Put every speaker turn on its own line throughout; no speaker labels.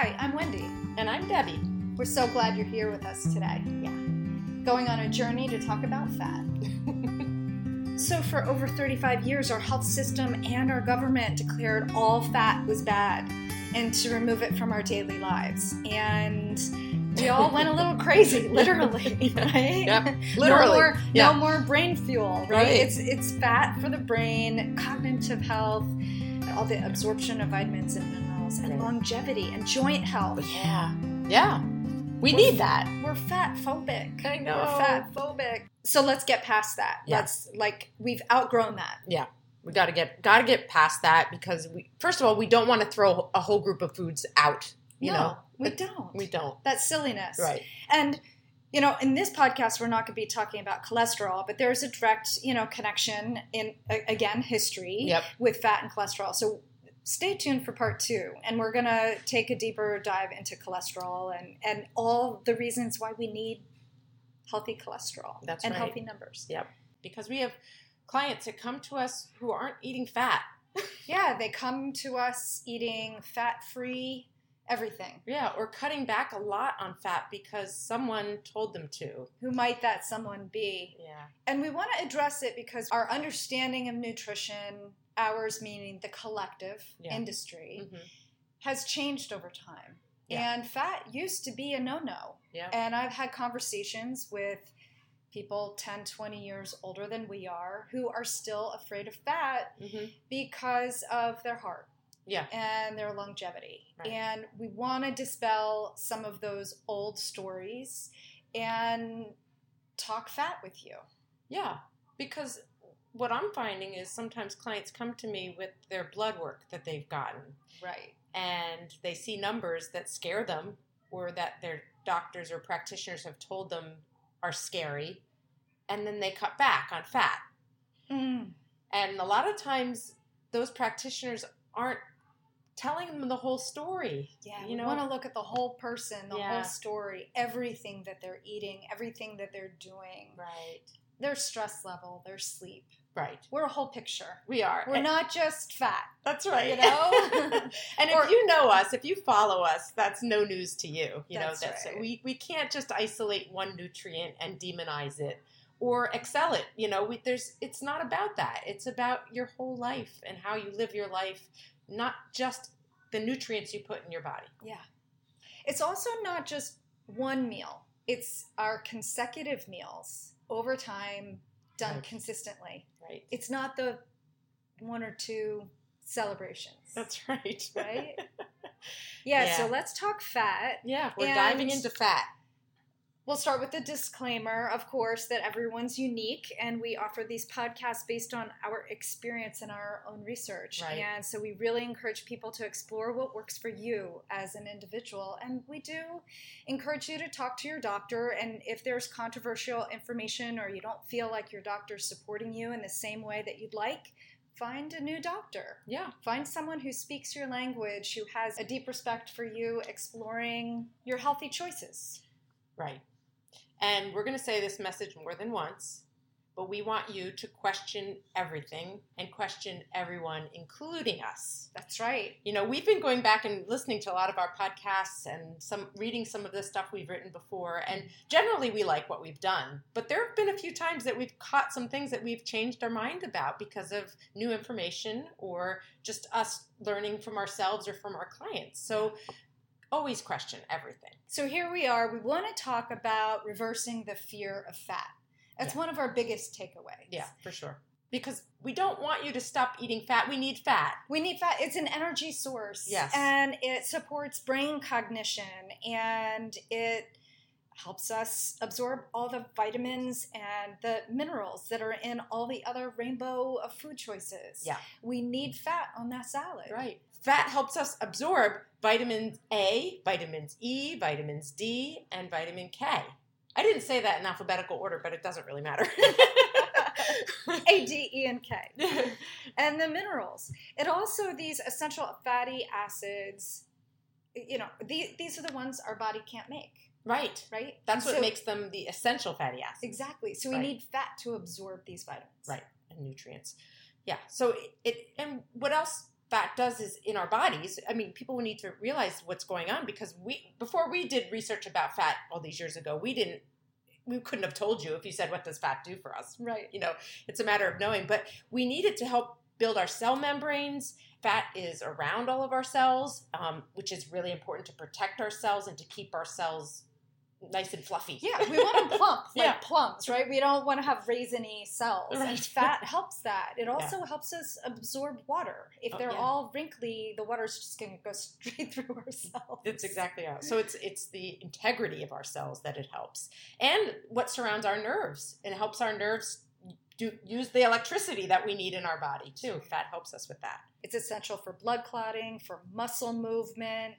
Hi, I'm Wendy.
And I'm Debbie.
We're so glad you're here with us today.
Yeah.
Going on a journey to talk about fat. so, for over 35 years, our health system and our government declared all fat was bad and to remove it from our daily lives. And we all went a little crazy, literally, right?
Yep, literally.
No more,
yeah.
no more brain fuel, right?
Right.
It's it's fat for the brain, cognitive health, all the absorption of vitamins and and
Right.
longevity and joint health.
Yeah. Yeah. We
We're-
need that.
We're fat phobic.
I know.
We're fat phobic. So let's get past that.
Yeah.
Let's like we've outgrown that. Yeah.
We got to get got to get past that because we first of all we don't want to throw a whole group of foods out. You
no,
know,
we don't.
we don't.
That's silliness.
Right.
And you know, in this podcast, we're not going to be talking about cholesterol, but there's a direct, you know, connection in again history
Yep.
with fat and cholesterol. So stay tuned for part two, and we're going to take a deeper dive into cholesterol and and all the reasons why we need healthy cholesterol
That's
and
right.
healthy numbers. Yep.
Because we have clients that come to us who aren't eating fat.
Yeah, they come to us eating fat free everything.
Yeah, or cutting back a lot on fat because someone told them to.
Who might that someone be?
Yeah.
And we want to address it because our understanding of nutrition, ours meaning the collective
Yeah.
industry,
hmm
has changed over time.
Yeah.
And fat used to be a no no.
Yeah.
And I've had conversations with people 10, 20 years older than we are who are still afraid of fat
hmm
because of their heart.
Yeah.
and their longevity.
Right.
And we want to dispel some of those old stories and talk fat with you.
Yeah, because what I'm finding is sometimes clients come to me with their blood work that they've gotten
Right.
and they see numbers that scare them or that their doctors or practitioners have told them are scary and then they cut back on fat.
Mm.
And a lot of times those practitioners aren't telling them the whole story.
Yeah,
You know-
want to look at the whole person, the
Yeah.
whole story, everything that they're eating, everything that they're doing,
Right.
their stress level, their sleep.
Right.
We're a whole picture.
We are.
We're
And-
not just fat.
That's right.
You know?
and
Or-
if you know us, if you follow us, that's no news to you. You
That's
know, that's
right.
we we can't just isolate one nutrient and demonize it or excel it. You know, we, there's it's not about that. It's about your whole life and how you live your life, not just the nutrients you put in your body.
Yeah. It's also not just one meal, it's our consecutive meals over time done
Right.
consistently.
Right.
It's not the one or two celebrations.
That's right.
right. Yeah,
Yeah.
so let's talk fat.
yeah, we're
And-
diving into fat.
We'll start with the disclaimer, of course, that everyone's unique and we offer these podcasts based on our experience and our own research.
Right.
And so we really encourage people to explore what works for you as an individual. And we do encourage you to talk to your doctor. And if there's controversial information or you don't feel like your doctor's supporting you in the same way that you'd like, find a new doctor.
Yeah.
Find someone who speaks your language, who has a deep respect for you, exploring your healthy choices.
Right. And we're going to say this message more than once, but we want you to question everything and question everyone, including us.
That's right.
You know, we've been going back and listening to a lot of our podcasts and some reading some of the stuff we've written before, and generally we like what we've done. But there have been a few times that we've caught some things that we've changed our mind about because of new information or just us learning from ourselves or from our clients. So always question everything.
So here we are. We want to talk about reversing the fear of fat. That's
Yeah.
one of our biggest takeaways.
Yeah, for sure. Because we don't want you to stop eating fat. We need fat.
We need fat. It's an energy source.
Yes.
And it supports brain cognition and it helps us absorb all the vitamins and the minerals that are in all the other rainbow of food choices.
Yeah.
We need fat on that salad.
Right. Fat helps us absorb vitamins A, vitamins E, vitamins D, and vitamin K. I didn't say that in alphabetical order, but it doesn't really matter.
A, D, E, and K. and the minerals. It also these essential fatty acids. You know, the, these are the ones our body can't make,
right.
right?
That's what
So-
makes them the essential fatty acids.
exactly. So we
Right.
need fat to absorb these vitamins.
Right. And nutrients. Yeah. So it, it and what else fat does is in our bodies. I mean, people need to realize what's going on because we before we did research about fat all these years ago, we didn't we couldn't have told you if you said what does fat do for us.
Right.
You know, it's a matter of knowing, but we need it to help build our cell membranes. Fat is around all of our cells, um, which is really important to protect our cells and to keep our cells nice and fluffy.
Yeah, we want them plump, like
Yeah.
plums, right? We don't want to have raisiny cells.
Right.
And fat helps that. It also helps us absorb water. If
Oh,
they're
yeah.
all wrinkly, the water's just going to go straight through our cells.
It's exactly how. So it's it's the integrity of our cells that it helps, and what surrounds our nerves. It helps our nerves do use the electricity that we need in our body too. Fat helps us with that.
It's essential for blood clotting, for muscle movement.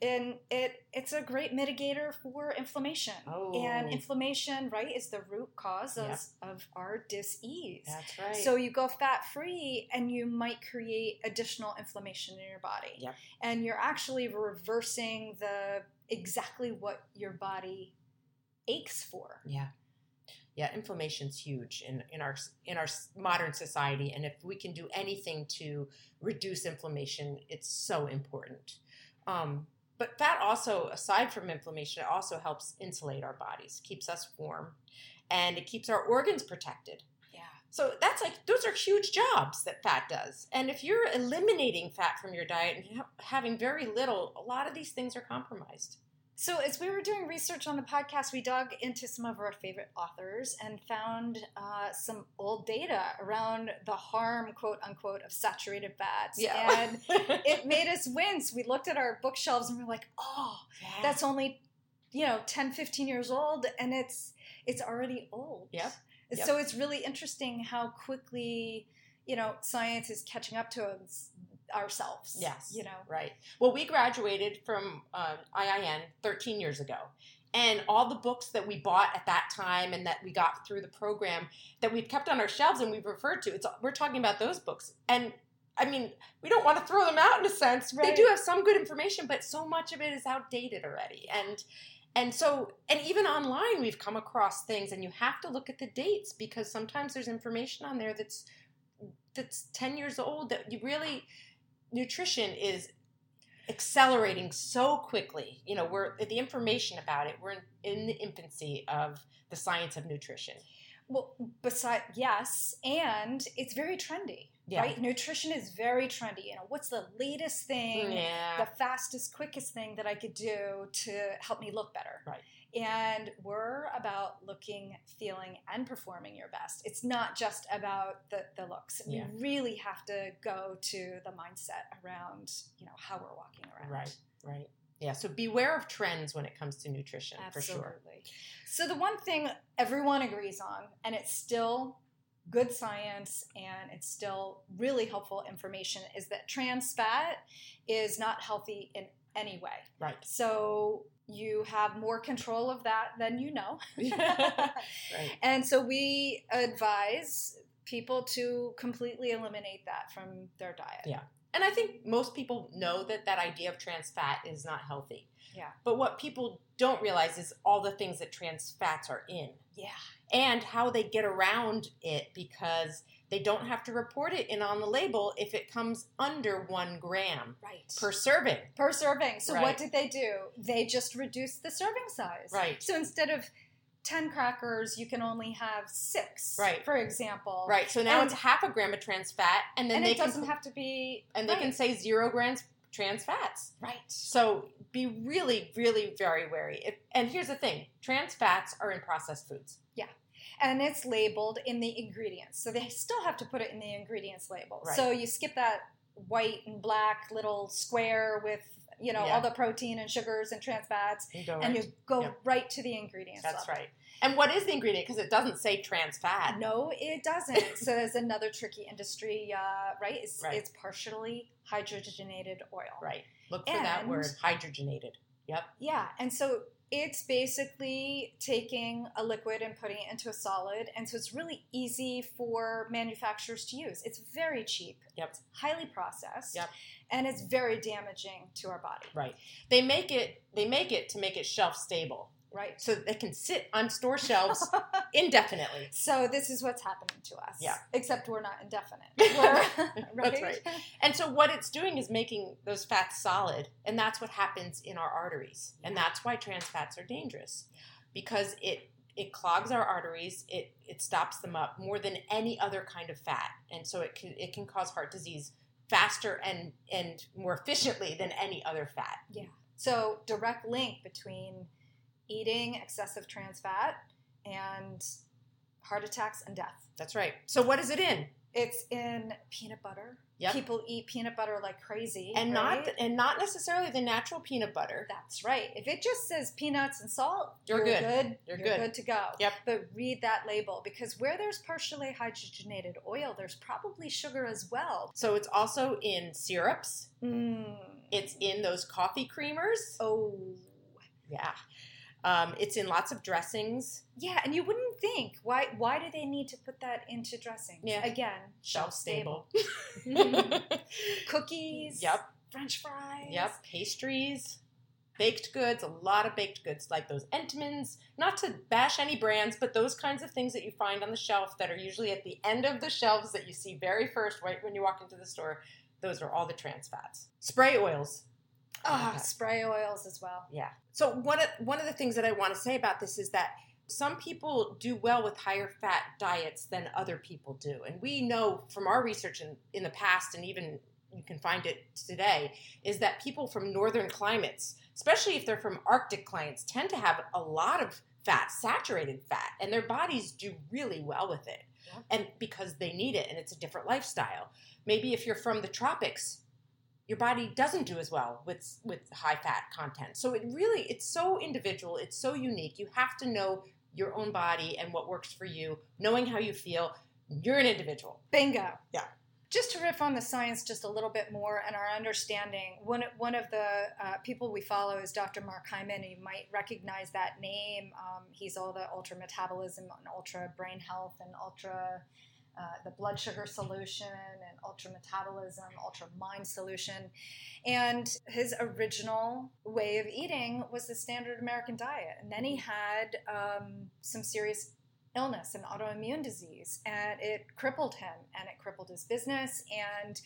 And it it's a great mitigator for inflammation.
Oh.
And inflammation, right, is the root cause of,
Yep.
of our dis-ease.
That's right.
So you go fat free and you might create additional inflammation in your body.
Yep.
And you're actually reversing the exactly what your body aches for.
yeah, yeah. Inflammation's huge in in our in our modern society, and if we can do anything to reduce inflammation, it's so important. Um, but fat also, aside from inflammation, it also helps insulate our bodies, keeps us warm, and it keeps our organs protected.
Yeah.
So that's like those are huge jobs that fat does. And if you're eliminating fat from your diet and ha- having very little, a lot of these things are compromised.
So as we were doing research on the podcast, we dug into some of our favorite authors and found uh, some old data around the harm, quote unquote, of saturated fats. And it made us wince. We looked at our bookshelves and we are like, oh, that's only you know 10 15 years old and it's it's already old
Yep, yep.
so it's really interesting how quickly you know science is catching up to us ourselves
Yes.
you know
Right. Well, we graduated from uh, IIN 13 years ago. And all the books that we bought at that time and that we got through the program that we've kept on our shelves and we've referred to, it's we're talking about those books. And I mean, we don't want to throw them out in a sense. They do have some good information, but so much of it is outdated already. And and so and even online we've come across things and you have to look at the dates because sometimes there's information on there that's that's 10 years old that you really nutrition is accelerating so quickly. You know, we're the information about it. We're in, in the infancy of the science of nutrition.
well besides yes and it's very trendy
Yeah.
right nutrition is very trendy you know what's the latest thing
Yeah.
the fastest, quickest thing that I could do to help me look better.
Right.
And we're about looking, feeling, and performing your best. It's not just about the, the looks.
Yeah.
We really have to go to the mindset around, you know, how we're walking around.
Right. Right. Yeah. So beware of trends when it comes to nutrition,
Absolutely.
for sure.
So the one thing everyone agrees on, and it's still good science and it's still really helpful information, is that trans fat is not healthy in any way.
Right.
So you have more control of that than you know.
Right.
And so we advise people to completely eliminate that from their diet.
Yeah. And I think most people know that that idea of trans fat is not healthy.
Yeah.
But what people don't realize is all the things that trans fats are in.
Yeah.
and how they get around it because they don't have to report it in on the label if it comes under one gram
Right.
per serving.
per serving. So what did they do? They just reduced the serving size.
Right.
So instead of 10 crackers, you can only have six,
Right.
for example.
Right. So now
And-
it's half a gram of trans fat, and then
And
they
it
can
doesn't have to be.
and they can say zero grams trans fats.
Right.
So be really, really very wary. If, and here's the thing: trans fats are in processed foods.
And it's labeled in the ingredients. So they still have to put it in the ingredients label.
Right.
So you skip that white and black little square with, you know,
Yeah.
all the protein and sugars and trans fats.
And, go
And you go
Yep.
right to the ingredients.
That's
level.
right. And what is the ingredient? Because it doesn't say trans fat.
No, it doesn't. so there's another tricky industry, uh, right? It's,
Right.
it's partially hydrogenated oil.
Right. Look for that word, hydrogenated. Yep.
Yeah, and so it's basically taking a liquid and putting it into a solid, and so it's really easy for manufacturers to use. It's very cheap.
Yep.
It's highly processed.
Yep.
And it's very damaging to our body.
Right. They make it they make it to make it shelf stable.
Right.
so they can sit on store shelves indefinitely.
so this is what's happening to us.
Yeah.
Except we're not indefinite. We're,
That's right. And so what it's doing is making those fats solid, and that's what happens in our arteries. And that's why trans fats are dangerous because it it clogs our arteries, it it stops them up more than any other kind of fat. And so it can it can cause heart disease faster and and more efficiently than any other fat. Yeah.
So direct link between eating excessive trans fat and heart attacks and death.
That's right. So what is it in?
It's in peanut butter.
Yep.
People eat peanut butter like crazy.
And
right?
not and not necessarily the natural peanut butter.
That's right. If it just says peanuts and salt,
You're good.
You're, good.
You're good.
to go.
Yep.
But read that label because where there's partially hydrogenated oil, there's probably sugar as well.
So it's also in syrups.
Mm.
It's in those coffee creamers.
Oh.
Yeah. Um, it's in lots of dressings.
Yeah, and you wouldn't think why why do they need to put that into dressing?
Yeah.
Again,
Shelf stable.
Cookies.
yep.
French fries.
Yep. Pastries. Baked goods, a lot of baked goods like those Entenmann's. Not to bash any brands, but those kinds of things that you find on the shelf that are usually at the end of the shelves that you see very first, right when you walk into the store. Those are all the trans fats. Spray oils.
Ah, spray oils as well.
Yeah. So one of one of the things that I want to say about this is that some people do well with higher fat diets than other people do, and we know from our research in, in the past, and even you can find it today, is that people from northern climates, especially if they're from Arctic climates, tend to have a lot of fat, saturated fat, and their bodies do really well with it,
Yeah.
and because they need it, and it's a different lifestyle. Maybe if you're from the tropics, your body doesn't do as well with with high fat content. So it really it's so individual, it's so unique. You have to know your own body and what works for you, knowing how you feel. You're an individual.
Bingo.
Yeah.
Just to riff on the science just a little bit more and our understanding, one, one of the uh, people we follow is Dr. Mark Hyman. You might recognize that name. Um, he's all the ultra metabolism and ultra brain health and ultra uh, the blood sugar solution and ultra metabolism, ultra mind solution. And his original way of eating was the standard American diet. And then he had um, some serious illness and autoimmune disease, and it crippled him and it crippled his business. And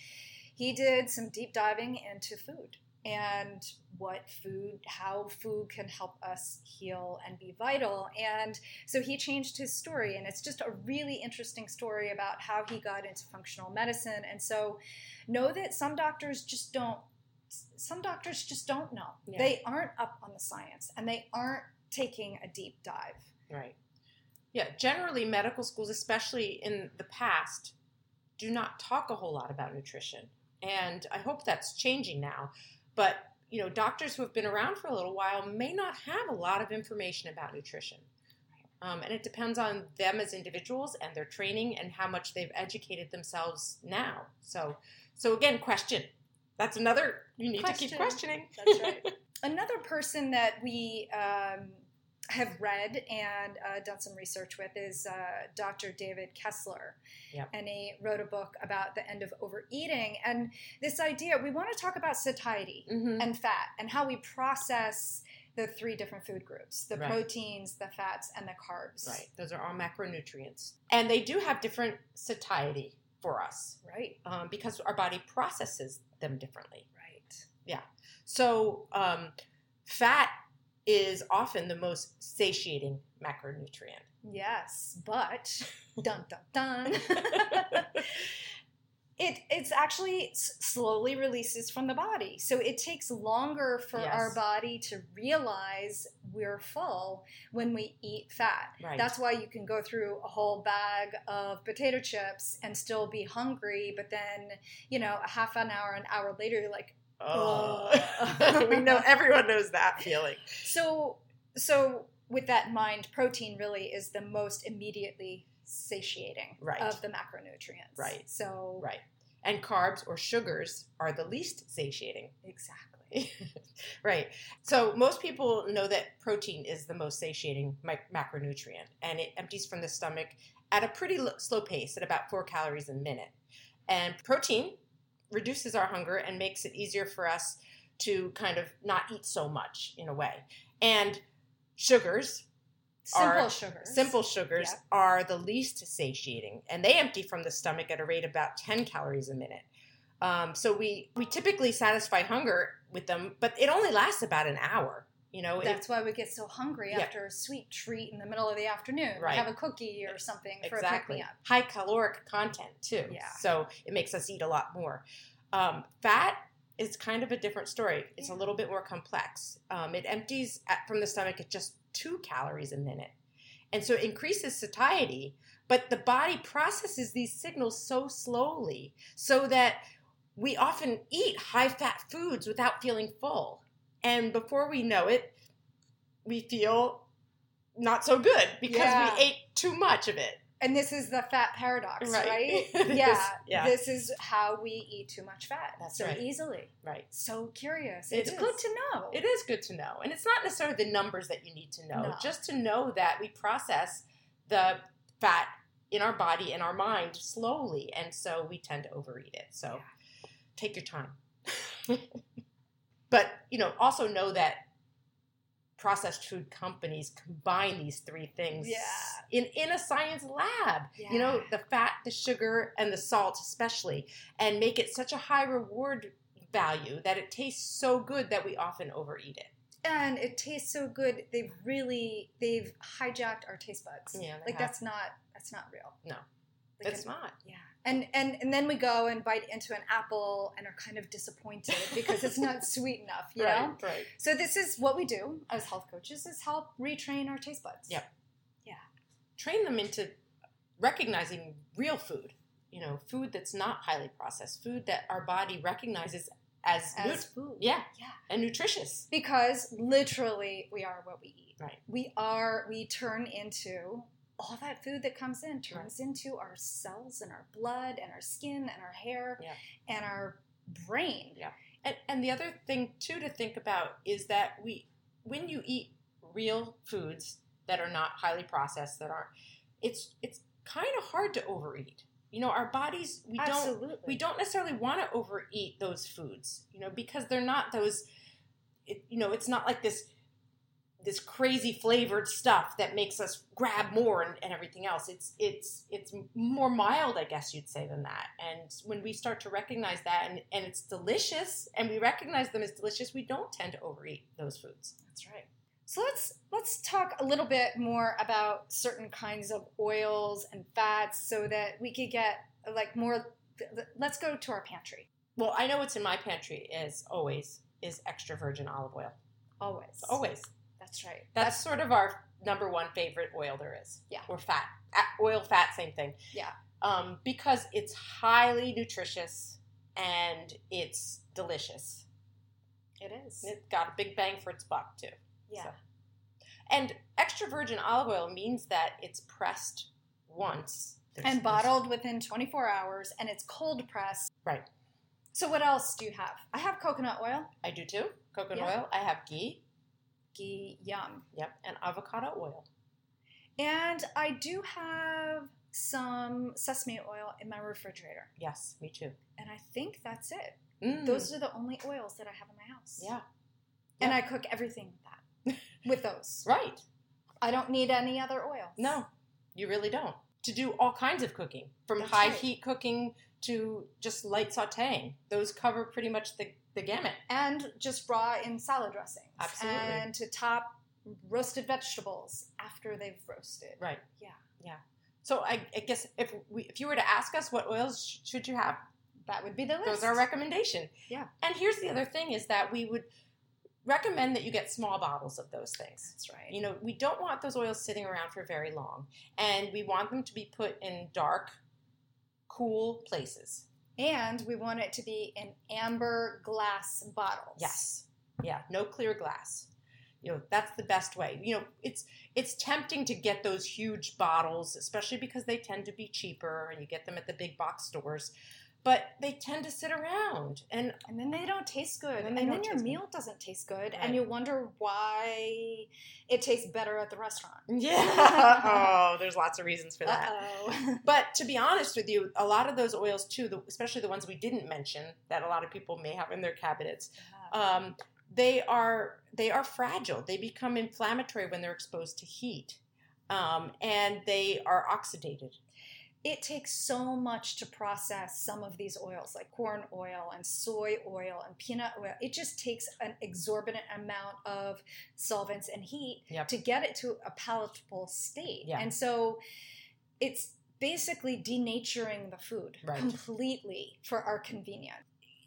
he did some deep diving into food and what food, how food can help us heal and be vital. And so he changed his story, and it's just a really interesting story about how he got into functional medicine. And so know that some doctors just don't. Some doctors just don't know.
Yeah.
They aren't up on the science and they aren't taking a deep dive.
Right. Yeah, generally medical schools, especially in the past, do not talk a whole lot about nutrition. And I hope that's changing now. But, you know, doctors who have been around for a little while may not have a lot of information about nutrition. Um, and it depends on them as individuals and their training and how much they've educated themselves now. So, so again, question. That's another. You need to keep questioning.
That's right. Another person that we um, have read and uh, done some research with is uh, Dr. David Kessler.
Yep.
And he wrote a book about the end of overeating. And this idea, we want to talk about satiety
hmm
and fat and how we process the three different food groups the
Right.
proteins, the fats, and the carbs.
Right. Those are all macronutrients. And they do have different satiety for us
Right.
um, because our body processes them differently.
Right. Yeah.
So, um, fat is often the most satiating macronutrient.
Yes, but dun dun dun. it it's actually s- slowly releases from the body, so it takes longer for
Yes.
our body to realize we're full when we eat fat.
Right.
That's why you can go through a whole bag of potato chips and still be hungry, but then you know a half an hour, an hour later, you're like.
Oh. we know everyone knows that feeling.
So, so with that in mind, protein really is the most immediately satiating
Right.
of the macronutrients.
Right.
So,
Right. And carbs or sugars are the least satiating.
exactly.
right. So most people know that protein is the most satiating mic- macronutrient, and it empties from the stomach at a pretty lo- slow pace, at about four calories a minute. And protein reduces our hunger and makes it easier for us to kind of not eat so much in a way. And sugars,
Simple
Are
sugars.
simple sugars,
Yep.
are the least satiating, and they empty from the stomach at a rate of about 10 calories a minute. Um, so we we typically satisfy hunger with them, but it only lasts about an hour. You know, it-
That's why we get so hungry
Yeah.
after a sweet treat in the middle of the afternoon.
Right.
Have a cookie or something for a pick me up.
high caloric content too.
Yeah.
So it makes us eat a lot more. Um, fat is kind of a different story. It's a little bit more complex. Um, it empties at, from the stomach at just two calories a minute, and so it increases satiety. But the body processes these signals so slowly, so that we often eat high fat foods without feeling full, and before we know it, we feel not so good because
Yeah.
we ate too much of it.
And this is the fat paradox,
Right.
right? Yeah.
is, yeah.
This is how we eat too much fat
That's
so
right.
easily.
Right.
So curious.
It
it's good to know.
It is good to know. And it's not necessarily the numbers that you need to know,
No.
just to know that we process the fat in our body and our mind slowly. And so we tend to overeat it. So take your time. but, you know, also know that processed food companies combine these three things
Yeah.
in, in a science lab. You know, the fat, the sugar, and the salt, especially, and make it such a high reward value that it tastes so good that we often overeat it.
and it tastes so good. They've really they've hijacked our taste buds.
Yeah,
like
have.
that's not that's not real.
No,
Like,
It's not.
Yeah, and and and then we go and bite into an apple and are kind of disappointed because it's not sweet enough. You know.
right.
So this is what we do as health coaches: is help retrain our taste buds.
Yep. Yeah. Train them into recognizing real food. You know, food that's not highly processed, food that our body recognizes as,
As
nut-
food.
yeah,
Yeah.
and nutritious.
Because literally, we are what we eat.
Right.
We are. We turn into all that food that comes in turns into our cells and our blood and our skin and our hair
Yeah.
and our brain.
Yeah. And and the other thing too to think about is that we when you eat real foods that are not highly processed that aren't it's it's kind of hard to overeat. You know, our bodies we don't we don't necessarily want to overeat those foods, you know, because they're not those it, you know, it's not like this this crazy flavored stuff that makes us grab more and, and everything else. It's it's it's more mild, I guess you'd say, than that. And when we start to recognize that and, and it's delicious and we recognize them as delicious, we don't tend to overeat those foods.
That's right. So let's let's talk a little bit more about certain kinds of oils and fats so that we could get like more let's go to our pantry
Well, I know what's in my pantry is always is extra virgin olive oil.
always.
Always.
That's right.
That's sort of our number one favorite oil there is.
Yeah.
Or fat. Oil, fat, same thing.
Yeah.
Um, because it's highly nutritious and it's delicious.
It is.
It's got a big bang for its buck, too.
yeah.
so. And extra virgin olive oil means that it's pressed once. There's-
And bottled within 24 hours and it's cold pressed.
Right.
So what else do you have? I have coconut oil.
I do too. Coconut
Yeah.
oil. I have ghee.
Ghee, yum.
Yep. And avocado oil.
And I do have some sesame oil in my refrigerator.
Yes, me too.
And I think that's it.
Mm.
Those are the only oils that I have in my house.
Yeah.
And I cook everything with that. with those.
Right.
I don't need any other oils.
No, you really don't. To do all kinds of cooking, from
That's
high
right.
heat cooking to just light sauteing. Those cover pretty much the, the gamut.
And just raw in salad dressings.
Absolutely.
And to top roasted vegetables after they've roasted.
Right.
Yeah.
Yeah. So I, I guess if we, if you were to ask us what oils sh- should you have,
That would be the list.
those are our recommendation.
Yeah.
And here's the other thing is that we would recommend that you get small bottles of those things.
That's right.
You know, we don't want those oils sitting around for very long, and we want them to be put in dark, cool places.
And we want it to be in amber glass bottles.
Yes. Yeah, no clear glass. You know, that's the best way. You know, it's it's tempting to get those huge bottles, especially because they tend to be cheaper and you get them at the big box stores. But they tend to sit around and
And then they don't taste good.
And
And
then
then,
they don't
your
taste good.
meal doesn't taste good.
Right.
And you wonder why it tastes better at the restaurant.
yeah. oh, there's lots of reasons for that.
Uh-oh.
But to be honest with you, a lot of those oils too, the, especially the ones we didn't mention that a lot of people may have in their cabinets, um, they are they are fragile. They become inflammatory when they're exposed to heat, um, and they are oxidated.
It takes so much to process some of these oils, like corn oil and soy oil and peanut oil. It just takes an exorbitant amount of solvents and heat
Yep.
to get it to a palatable state.
Yeah.
And so it's basically denaturing the food
Right.
completely for our convenience.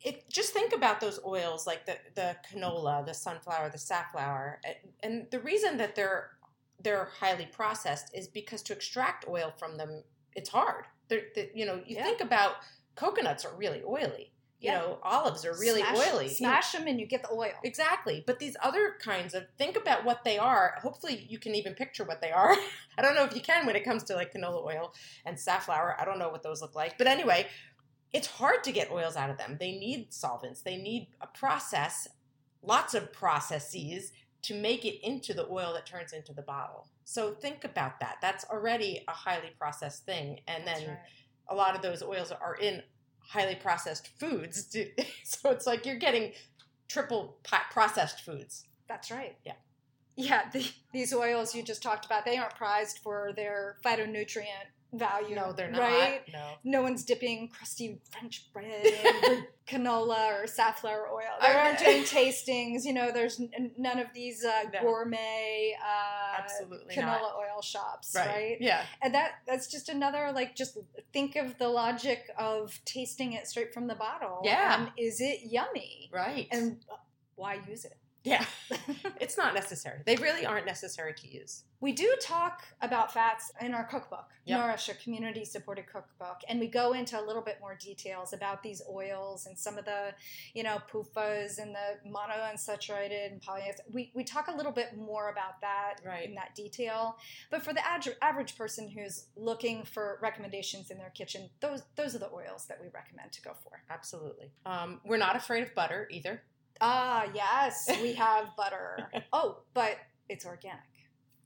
it just think about those oils like the the canola, the sunflower, the safflower, and- and the reason that they're they're highly processed is because to extract oil from them it's hard. They're, they, you know, you
Yeah.
think about coconuts are really oily. You
Yeah.
know, olives are really
Smash-
oily.
Smash them and you get the oil.
Exactly. But these other kinds of think about what they are. Hopefully you can even picture what they are. I don't know if you can when it comes to like canola oil and safflower. I don't know what those look like. But anyway, it's hard to get oils out of them. They need solvents. They need a process, lots of processes to make it into the oil that turns into the bottle. So think about that. That's already a highly processed thing. And then
right.
a lot of those oils are in highly processed foods. So it's like you're getting triple processed foods.
That's right.
Yeah.
Yeah, the, these oils you just talked about, they aren't prized for their phytonutrient value.
No, they're not.
Right?
No.
No one's dipping crusty French bread in canola or safflower oil. They aren't doing tastings. You know, there's n- none of these uh,
No.
gourmet uh,
Absolutely
canola
not.
oil shops,
Right.
right?
Yeah.
And that that's just another like just think of the logic of tasting it straight from the bottle.
Yeah.
And is it yummy?
Right.
And why use it?
Yeah. it's not necessary. They really aren't necessary to use.
We do talk about fats in our cookbook,
Yep.
Nourish, a community supported cookbook, and we go into a little bit more details about these oils and some of the, you know, PUFAs and the monounsaturated and polyunsaturated. We, we talk a little bit more about that
Right.
in that detail. But for the ad- average person who's looking for recommendations in their kitchen, those those are the oils that we recommend to go for.
Absolutely. Um, we're not afraid of butter either.
Ah, yes, we have butter. Oh, but it's organic.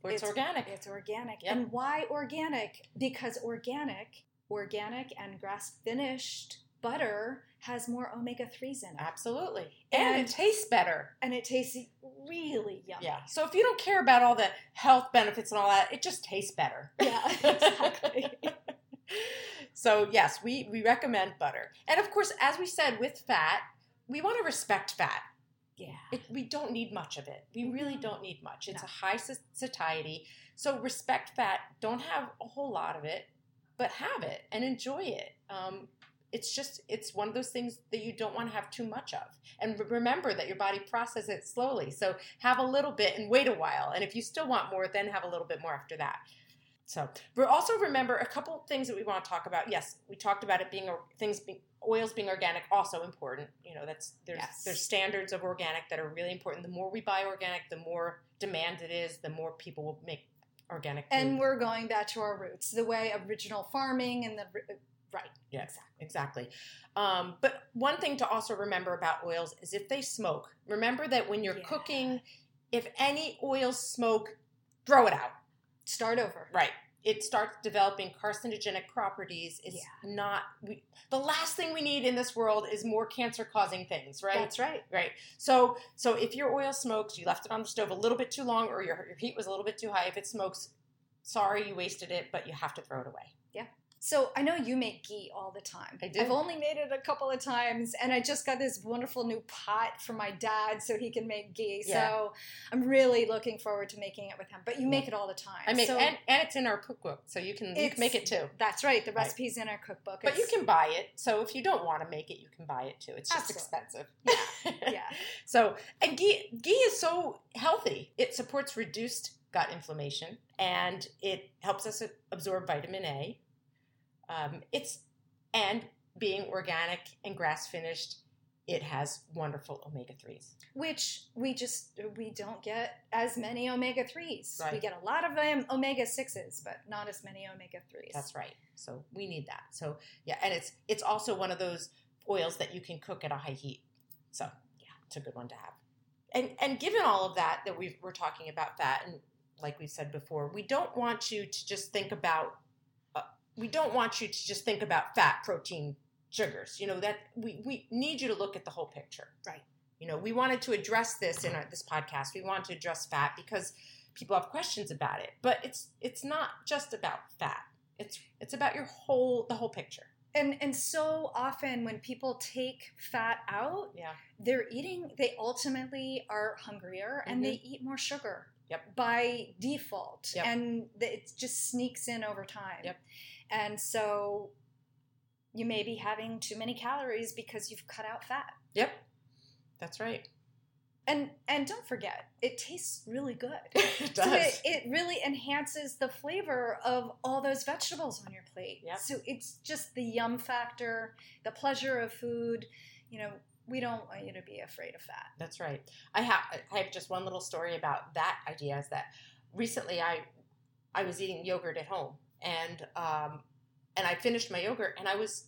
Or it's,
It's-
organic.
It's organic.
Yep.
And why organic? Because organic, organic and grass finished butter has more omega 3s in it.
Absolutely. And,
And-
it tastes better.
And it tastes really yummy.
Yeah. So if you don't care about all the health benefits and all that, it just tastes better.
Yeah, exactly.
so yes, we we recommend butter. And of course, as we said with fat, we want to respect fat.
Yeah.
It, we don't need much of it. We really don't need much. It's
No.
a high satiety. So respect fat. Don't have a whole lot of it, but have it and enjoy it. Um, it's just it's one of those things that you don't want to have too much of. And re- remember that your body processes it slowly. So have a little bit and wait a while. And if you still want more, then have a little bit more after that. So, but also remember a couple things that we want to talk about. Yes, we talked about it being or- things being oils being organic, also important. You know, that's there's
Yes.
there's standards of organic that are really important. The more we buy organic, the more demand it is. The more people will make organic. Food.
And we're going back to our roots, the way original farming and the right.
Yes, exactly. Um, but one thing to also remember about oils is if they smoke, remember that when you're
Yeah.
cooking, if any oils smoke, throw it out.
Start over.
Right. It starts developing carcinogenic properties. It's
Yeah.
not we, the last thing we need in this world is more cancer causing things, right?
That's right.
Right. So so if your oil smokes, you left it on the stove a little bit too long or your, your heat was a little bit too high, if it smokes, sorry you wasted it, but you have to throw it away.
So I know you make ghee all the time.
I do.
I've only made it a couple of times, and I just got this wonderful new pot for my dad so he can make ghee.
Yeah.
So I'm really looking forward to making it with him. But you make it all the time.
I make
so
and, and it's in our cookbook, so you can you can make it too.
That's right. The
Right.
recipe's in our cookbook.
But you can buy it. So if you don't want to make it, you can buy it too. It's just
Absolutely.
expensive.
yeah.
So, and ghee, ghee is so healthy. It supports reduced gut inflammation and it helps us absorb vitamin A. Um, it's and being organic and grass finished, it has wonderful omega threes.
Which we just we don't get as many omega threes. We get a lot of um, omega sixes, but not as many omega threes.
That's right. So we need that. So yeah, and it's it's also one of those oils that you can cook at a high heat. So yeah, it's a good one to have. And and given all of that that we we're talking about fat, and like we said before, we don't want you to just think about. We don't want you to just think about fat, protein, sugars. You know that we we need you to look at the whole picture.
Right.
You know, we wanted to address this in our, this podcast. We wanted to address fat because people have questions about it, but it's it's not just about fat. It's it's about your whole the whole picture.
And and so often when people take fat out,
Yeah.
they're eating they ultimately are hungrier and they mm-hmm. eat more sugar
Yep.
by default
Yep.
and it just sneaks in over time
Yep.
And so you may be having too many calories because you've cut out fat
Yep. That's right.
and and don't forget it tastes really good
it
So
does.
it, it really enhances the flavor of all those vegetables on your plate.
Yep.
So it's just the yum factor, the pleasure of food. You know, we don't want you to be afraid of fat.
That's right. I have I have just one little story about that idea. Is that recently I I was eating yogurt at home and um, and I finished my yogurt and I was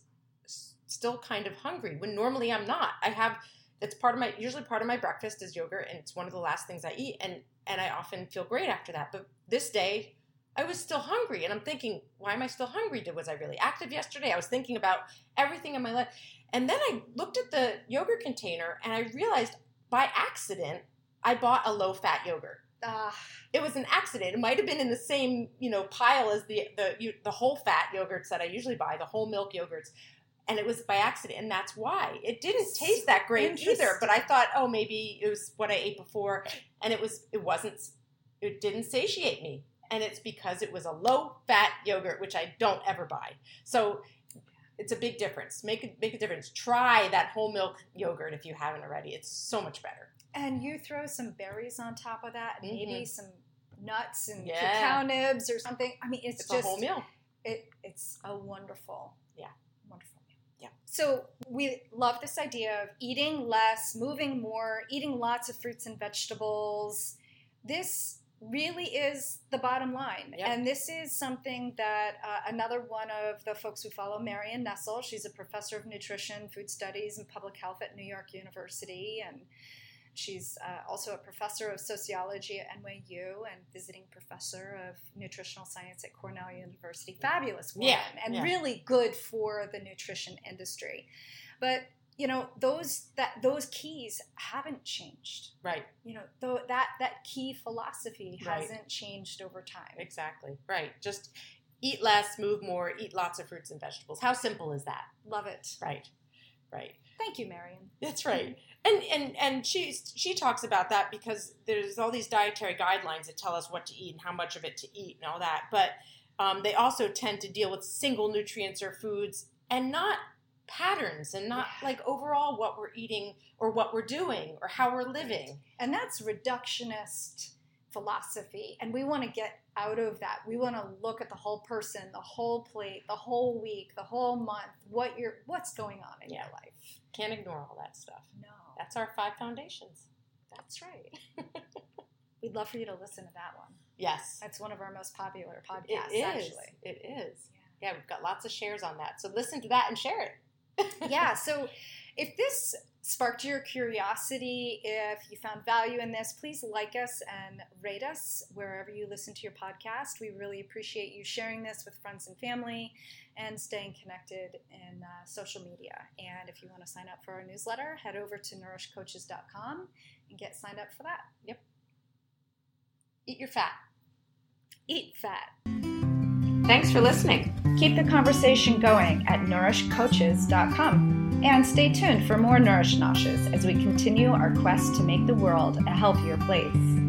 still kind of hungry when normally I'm not. I have it's part of my usually part of my breakfast is yogurt and it's one of the last things I eat and and I often feel great after that. But this day I was still hungry and I'm thinking, why am I still hungry? Did was I really active yesterday? I was thinking about everything in my life. And then I looked at the yogurt container and I realized by accident I bought a low fat yogurt.
Ah,
It was an accident. It might have been in the same, you know, pile as the the you, the whole fat yogurts that I usually buy, the whole milk yogurts. And it was by accident, and that's why it didn't taste that great either. But I thought, oh, maybe it was what I ate before, and it was it wasn't it didn't satiate me, and it's because it was a low fat yogurt, which I don't ever buy. So it's a big difference. Make a make a difference. Try that whole milk yogurt if you haven't already. It's so much better.
And you throw some berries on top of that, maybe some nuts and
Mm-hmm. Yeah.
cacao nibs or something. I mean, it's,
It's
just
a whole meal.
it it's a wonderful
Yeah.
wonderful meal
Yeah.
so we love this idea of eating less moving more eating lots of fruits and vegetables this really is the bottom line
Yep.
and this is something that uh, another one of the folks who follow marion Nestle she's a professor of nutrition food studies and public health at new york university and She's uh, also a professor of sociology at NYU and visiting professor of nutritional science at Cornell University. Fabulous woman
Yeah,
and
yeah.
really good for the nutrition industry. But you know those that those keys haven't changed.
Right.
You know though that that key philosophy
Right.
hasn't changed over time.
Exactly. Right. Just eat less, move more, eat lots of fruits and vegetables. How simple is that?
Love it.
Right. Right.
Thank you, Marion.
That's right. And and and she she talks about that because there's all these dietary guidelines that tell us what to eat and how much of it to eat and all that. But um, they also tend to deal with single nutrients or foods and not patterns and not like overall what we're eating or what we're doing or how we're living.
And that's reductionist philosophy. And we want to get out of that. We want to look at the whole person, the whole plate, the whole week, the whole month, what you're what's going on in
Yeah.
your life.
Can't ignore all that stuff.
No.
That's our five foundations.
That's right. We'd love for you to listen to that one.
Yes.
That's one of our most popular
It
podcasts,
is.
actually.
It is. Yeah, we've got lots of shares on that. So listen to that and share it.
yeah, so if this sparked your curiosity, if you found value in this, please like us and rate us wherever you listen to your podcast. We really appreciate you sharing this with friends and family and staying connected in uh, social media. And if you want to sign up for our newsletter, head over to nourishcoaches.com and get signed up for that. Yep.
Eat your fat.
Eat fat.
Thanks for listening.
Keep the conversation going at nourishcoaches.com. And stay tuned for more Nourish Noshes as we continue our quest to make the world a healthier place.